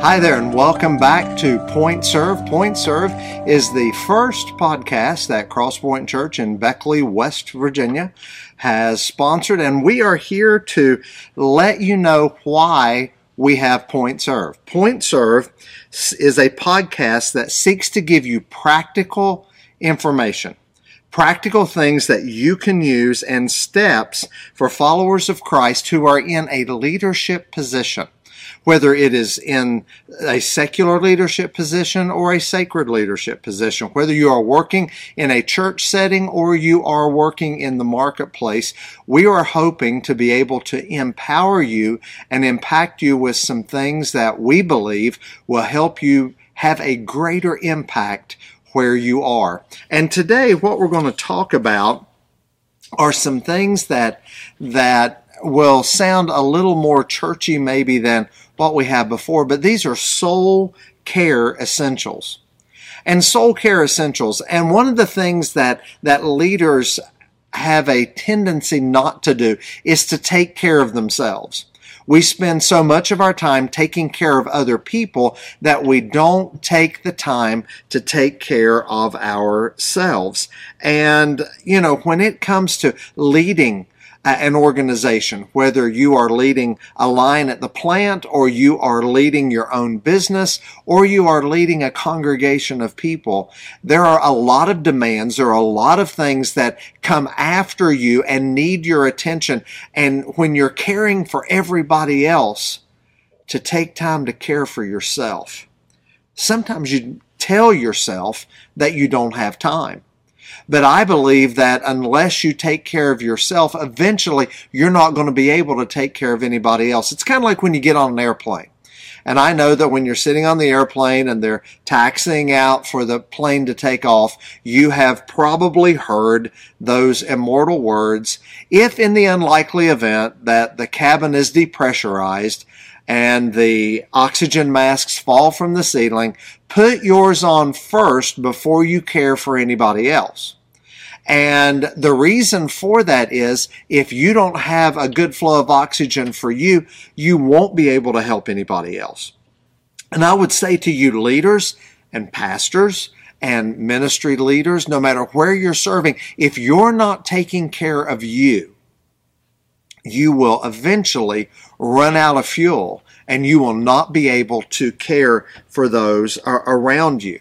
Hi there, and welcome back to Point Serve. Point Serve is the first podcast that Crosspoint Church in Beckley, West Virginia has sponsored, and we are here to let you know why we have Point Serve. Point Serve is a podcast that seeks to give you practical information practical things that you can use and steps for followers of Christ who are in a leadership position whether it is in a secular leadership position or a sacred leadership position, whether you are working in a church setting or you are working in the marketplace, we are hoping to be able to empower you and impact you with some things that we believe will help you have a greater impact where you are. And today, what we're going to talk about are some things that, that will sound a little more churchy maybe than what we have before, but these are soul care essentials. And soul care essentials. And one of the things that, that leaders have a tendency not to do is to take care of themselves. We spend so much of our time taking care of other people that we don't take the time to take care of ourselves. And, you know, when it comes to leading an organization, whether you are leading a line at the plant or you are leading your own business or you are leading a congregation of people, there are a lot of demands. There are a lot of things that come after you and need your attention. And when you're caring for everybody else, to take time to care for yourself. Sometimes you tell yourself that you don't have time. But I believe that unless you take care of yourself, eventually you're not going to be able to take care of anybody else. It's kind of like when you get on an airplane. And I know that when you're sitting on the airplane and they're taxiing out for the plane to take off, you have probably heard those immortal words. If in the unlikely event that the cabin is depressurized and the oxygen masks fall from the ceiling, put yours on first before you care for anybody else. And the reason for that is if you don't have a good flow of oxygen for you, you won't be able to help anybody else. And I would say to you, leaders and pastors and ministry leaders, no matter where you're serving, if you're not taking care of you, you will eventually run out of fuel and you will not be able to care for those around you.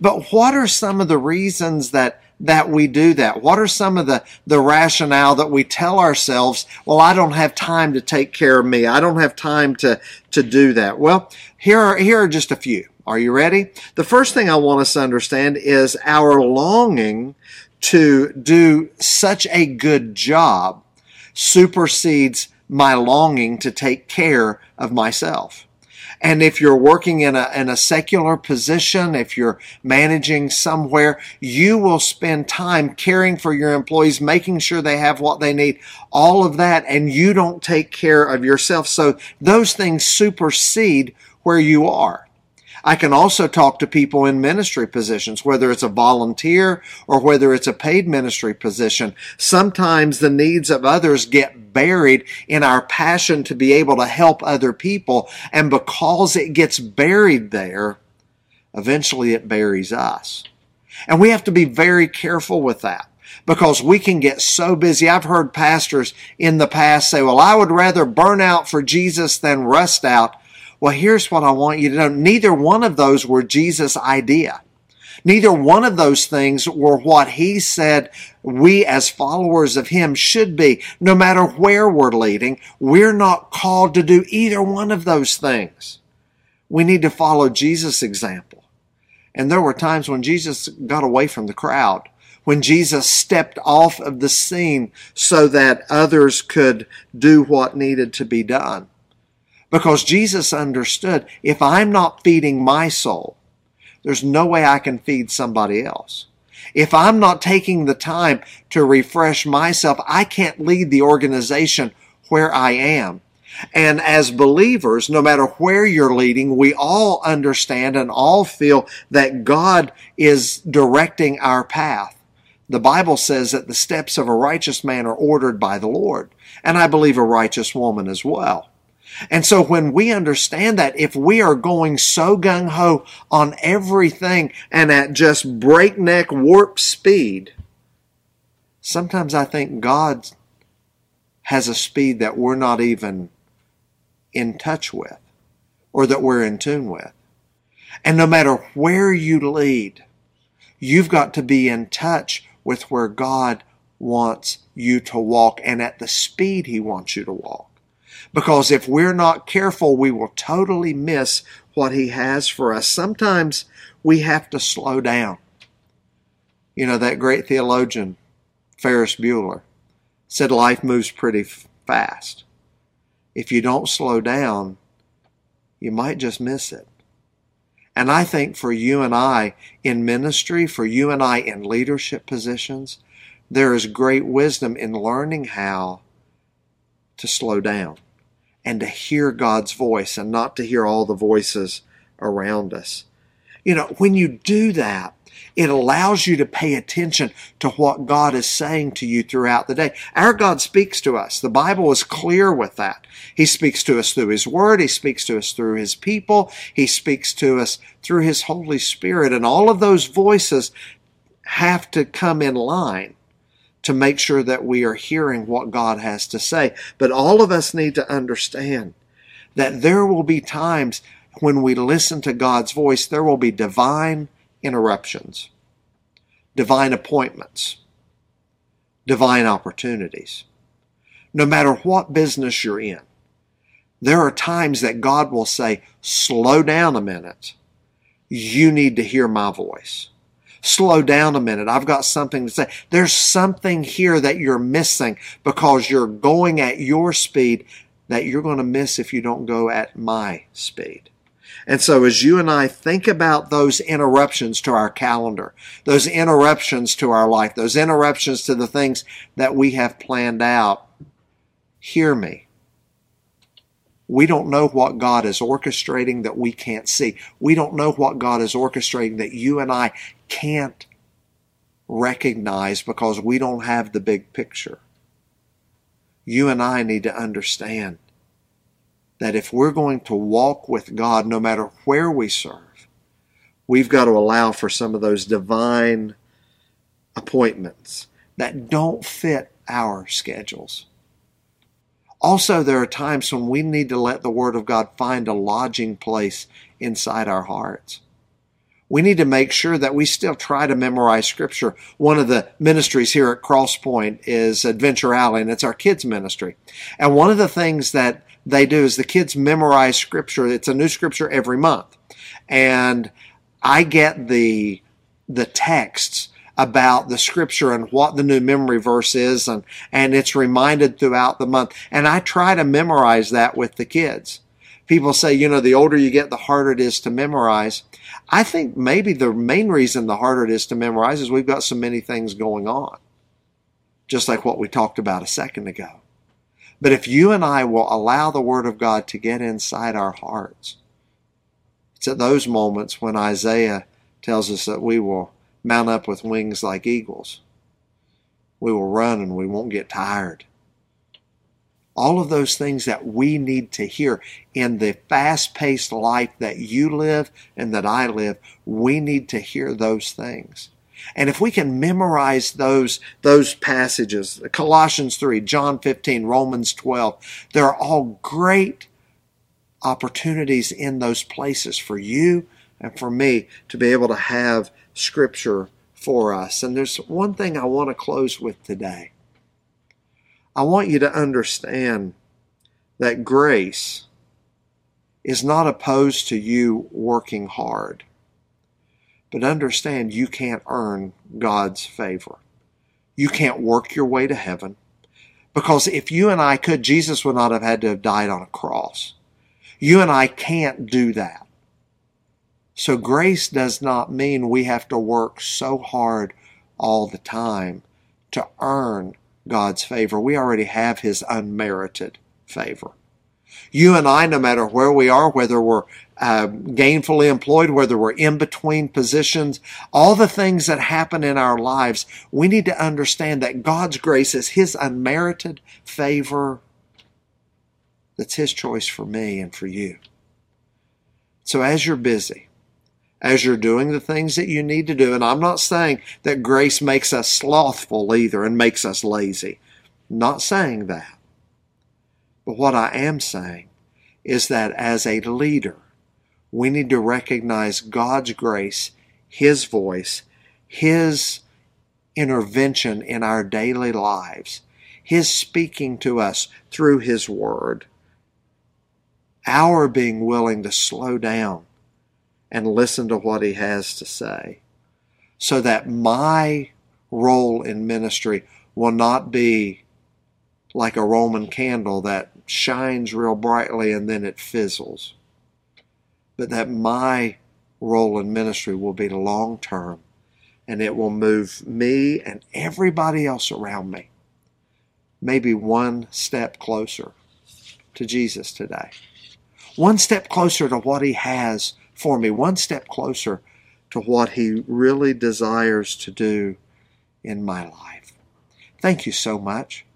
But what are some of the reasons that that we do that? What are some of the, the rationale that we tell ourselves, well, I don't have time to take care of me. I don't have time to, to do that. Well, here are, here are just a few. Are you ready? The first thing I want us to understand is our longing to do such a good job supersedes my longing to take care of myself. And if you're working in a, in a secular position, if you're managing somewhere, you will spend time caring for your employees, making sure they have what they need, all of that, and you don't take care of yourself. So those things supersede where you are. I can also talk to people in ministry positions, whether it's a volunteer or whether it's a paid ministry position. Sometimes the needs of others get buried in our passion to be able to help other people. And because it gets buried there, eventually it buries us. And we have to be very careful with that because we can get so busy. I've heard pastors in the past say, well, I would rather burn out for Jesus than rust out. Well, here's what I want you to know. Neither one of those were Jesus' idea. Neither one of those things were what he said we as followers of him should be. No matter where we're leading, we're not called to do either one of those things. We need to follow Jesus' example. And there were times when Jesus got away from the crowd, when Jesus stepped off of the scene so that others could do what needed to be done. Because Jesus understood if I'm not feeding my soul, there's no way I can feed somebody else. If I'm not taking the time to refresh myself, I can't lead the organization where I am. And as believers, no matter where you're leading, we all understand and all feel that God is directing our path. The Bible says that the steps of a righteous man are ordered by the Lord, and I believe a righteous woman as well. And so when we understand that, if we are going so gung ho on everything and at just breakneck warp speed, sometimes I think God has a speed that we're not even in touch with or that we're in tune with. And no matter where you lead, you've got to be in touch with where God wants you to walk and at the speed He wants you to walk. Because if we're not careful, we will totally miss what He has for us. Sometimes we have to slow down. You know, that great theologian, Ferris Bueller, said life moves pretty fast. If you don't slow down, you might just miss it. And I think for you and I in ministry, for you and I in leadership positions, there is great wisdom in learning how to slow down and to hear God's voice and not to hear all the voices around us. You know, when you do that, it allows you to pay attention to what God is saying to you throughout the day. Our God speaks to us. The Bible is clear with that. He speaks to us through His Word. He speaks to us through His people. He speaks to us through His Holy Spirit. And all of those voices have to come in line to make sure that we are hearing what God has to say. But all of us need to understand that there will be times when we listen to God's voice, there will be divine interruptions, divine appointments, divine opportunities. No matter what business you're in, there are times that God will say, slow down a minute. You need to hear my voice slow down a minute. I've got something to say. There's something here that you're missing because you're going at your speed that you're going to miss if you don't go at my speed. And so as you and I think about those interruptions to our calendar, those interruptions to our life, those interruptions to the things that we have planned out, hear me. We don't know what God is orchestrating that we can't see. We don't know what God is orchestrating that you and I can't recognize because we don't have the big picture. You and I need to understand that if we're going to walk with God, no matter where we serve, we've got to allow for some of those divine appointments that don't fit our schedules. Also, there are times when we need to let the Word of God find a lodging place inside our hearts. We need to make sure that we still try to memorize Scripture. One of the ministries here at Crosspoint is Adventure Alley, and it's our kids' ministry. And one of the things that they do is the kids memorize Scripture. It's a new Scripture every month. And I get the the texts about the scripture and what the new memory verse is and, and it's reminded throughout the month. And I try to memorize that with the kids. People say, you know, the older you get, the harder it is to memorize. I think maybe the main reason the harder it is to memorize is we've got so many things going on. Just like what we talked about a second ago. But if you and I will allow the Word of God to get inside our hearts, it's at those moments when Isaiah tells us that we will mount up with wings like eagles. We will run and we won't get tired. All of those things that we need to hear in the fast paced life that you live and that I live, we need to hear those things. And if we can memorize those, those passages, Colossians 3, John 15, Romans 12, they're all great opportunities in those places for you and for me to be able to have Scripture for us. And there's one thing I want to close with today. I want you to understand that grace is not opposed to you working hard. But understand you can't earn God's favor. You can't work your way to heaven. Because if you and I could, Jesus would not have had to have died on a cross. You and I can't do that. So grace does not mean we have to work so hard all the time to earn God's favor. We already have His unmerited favor. You and I, no matter where we are, whether we're uh, gainfully employed, whether we're in between positions, all the things that happen in our lives, we need to understand that God's grace is His unmerited favor that's His choice for me and for you. So as you're busy, as you're doing the things that you need to do, and I'm not saying that grace makes us slothful either and makes us lazy. not saying that. But what I am saying is that as a leader, we need to recognize God's grace, His voice, His intervention in our daily lives, His speaking to us through His Word, our being willing to slow down and listen to what He has to say, so that my role in ministry will not be like a Roman candle that shines real brightly and then it fizzles. But that my role in ministry will be long term and it will move me and everybody else around me maybe one step closer to Jesus today. One step closer to what He has for me, one step closer to what He really desires to do in my life. Thank you so much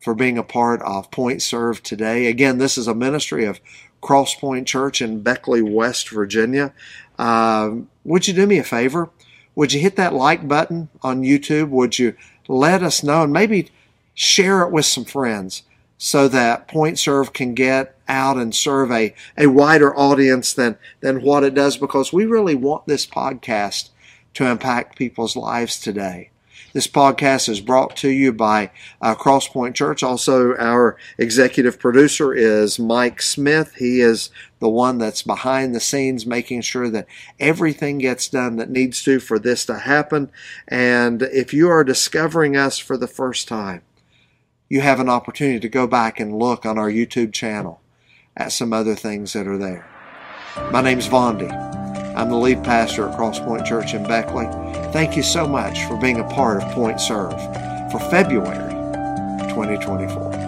for being a part of Point Serve today. Again, this is a ministry of Crosspoint Church in Beckley, West Virginia. Uh, would you do me a favor? Would you hit that like button on YouTube? Would you let us know and maybe share it with some friends so that Point Serve can get out and serve a, a wider audience than, than what it does because we really want this podcast to impact people's lives today. This podcast is brought to you by uh, Crosspoint Church. Also, our executive producer is Mike Smith. He is the one that's behind the scenes making sure that everything gets done that needs to for this to happen. And if you are discovering us for the first time, you have an opportunity to go back and look on our YouTube channel at some other things that are there. My name's Vondi. I'm the lead pastor at Crosspoint Church in Beckley. Thank you so much for being a part of Point Serve for February 2024.